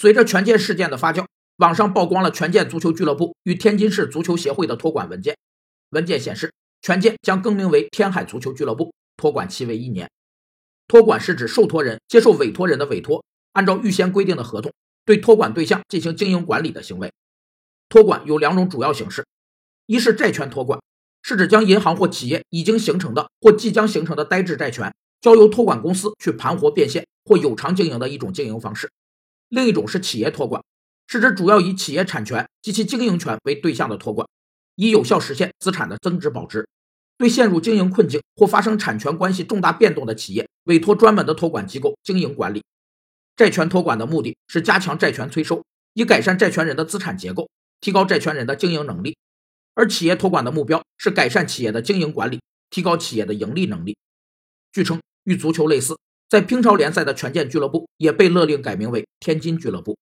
随着权健事件的发酵，网上曝光了权健足球俱乐部与天津市足球协会的托管文件。文件显示，权健将更名为天海足球俱乐部，托管期为一年。托管是指受托人接受委托人的委托，按照预先规定的合同，对托管对象进行经营管理的行为。托管有两种主要形式，一是债权托管，是指将银行或企业已经形成的或即将形成的呆滞债权，交由托管公司去盘活变现或有偿经营的一种经营方式；另一种是企业托管，是指主要以企业产权及其经营权为对象的托管，以有效实现资产的增值保值。对陷入经营困境或发生产权关系重大变动的企业，委托专门的托管机构经营管理。债权托管的目的是加强债权催收，以改善债权人的资产结构，提高债权人的经营能力；而企业托管的目标是改善企业的经营管理，提高企业的盈利能力。据称，与足球类似，在乒超联赛的权健俱乐部也被勒令改名为天津俱乐部。